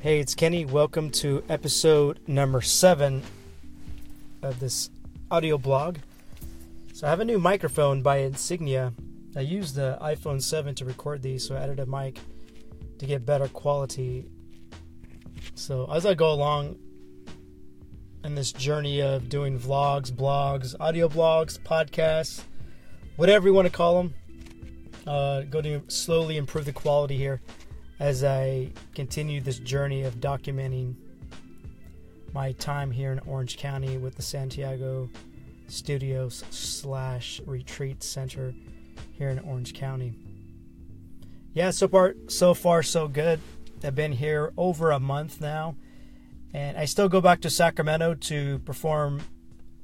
Hey, it's Kenny. Welcome to episode number seven of this audio blog. So, I have a new microphone by Insignia. I used the iPhone 7 to record these, so I added a mic to get better quality. So, as I go along in this journey of doing vlogs, blogs, audio blogs, podcasts, whatever you want to call them, uh, going to slowly improve the quality here as I continue this journey of documenting my time here in Orange County with the Santiago Studios slash Retreat Center here in Orange County. Yeah, so far so far so good. I've been here over a month now, and I still go back to Sacramento to perform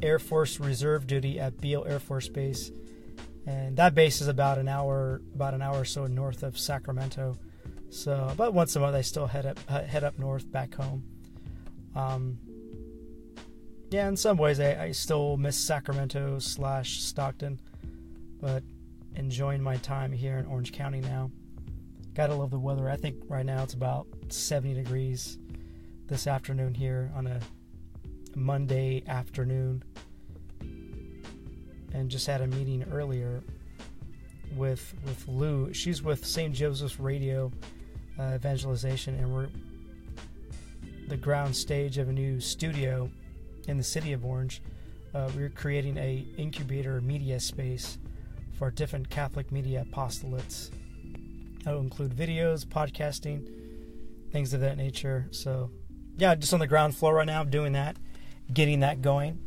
Air Force Reserve duty at Beale Air Force Base, and that base is about an hour about an hour or so north of Sacramento. So about once a month, I still head up head up north back home. Um, yeah, in some ways, I, I still miss Sacramento slash Stockton, but enjoying my time here in Orange County now. Gotta love the weather. I think right now it's about 70 degrees this afternoon here on a Monday afternoon. And just had a meeting earlier with with Lou. She's with St. Joseph's Radio uh, Evangelization, and we're the ground stage of a new studio in the city of Orange. Uh, we're creating a incubator media space for different Catholic media apostolates. That will include videos, podcasting, things of that nature. So, yeah, just on the ground floor right now, doing that, getting that going,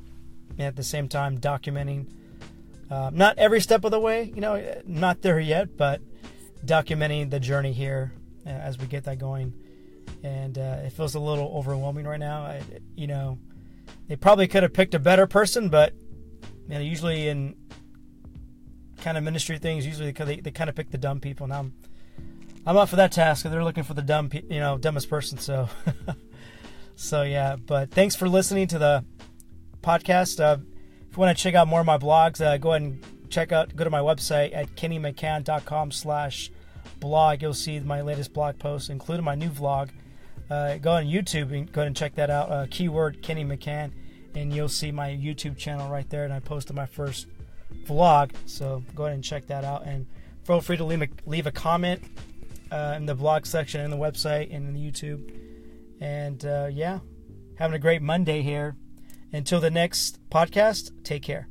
and at the same time documenting. Uh, not every step of the way, you know, not there yet, but documenting the journey here as we get that going. And uh, it feels a little overwhelming right now. I, you know, they probably could have picked a better person, but you know, usually in kind of ministry things, usually they, they kind of pick the dumb people. Now I'm, I'm up for that task. They're looking for the dumb, you know, dumbest person. So, so yeah. But thanks for listening to the podcast. Uh, if you want to check out more of my blogs, uh, go ahead and check out. Go to my website at kennymccann.com slash blog. You'll see my latest blog post, including my new vlog. Uh, go on YouTube and go ahead and check that out. Uh, keyword Kenny McCann, and you'll see my YouTube channel right there. And I posted my first vlog, so go ahead and check that out. And feel free to leave a, leave a comment uh, in the blog section in the website and in the YouTube. And uh, yeah, having a great Monday here. Until the next podcast, take care.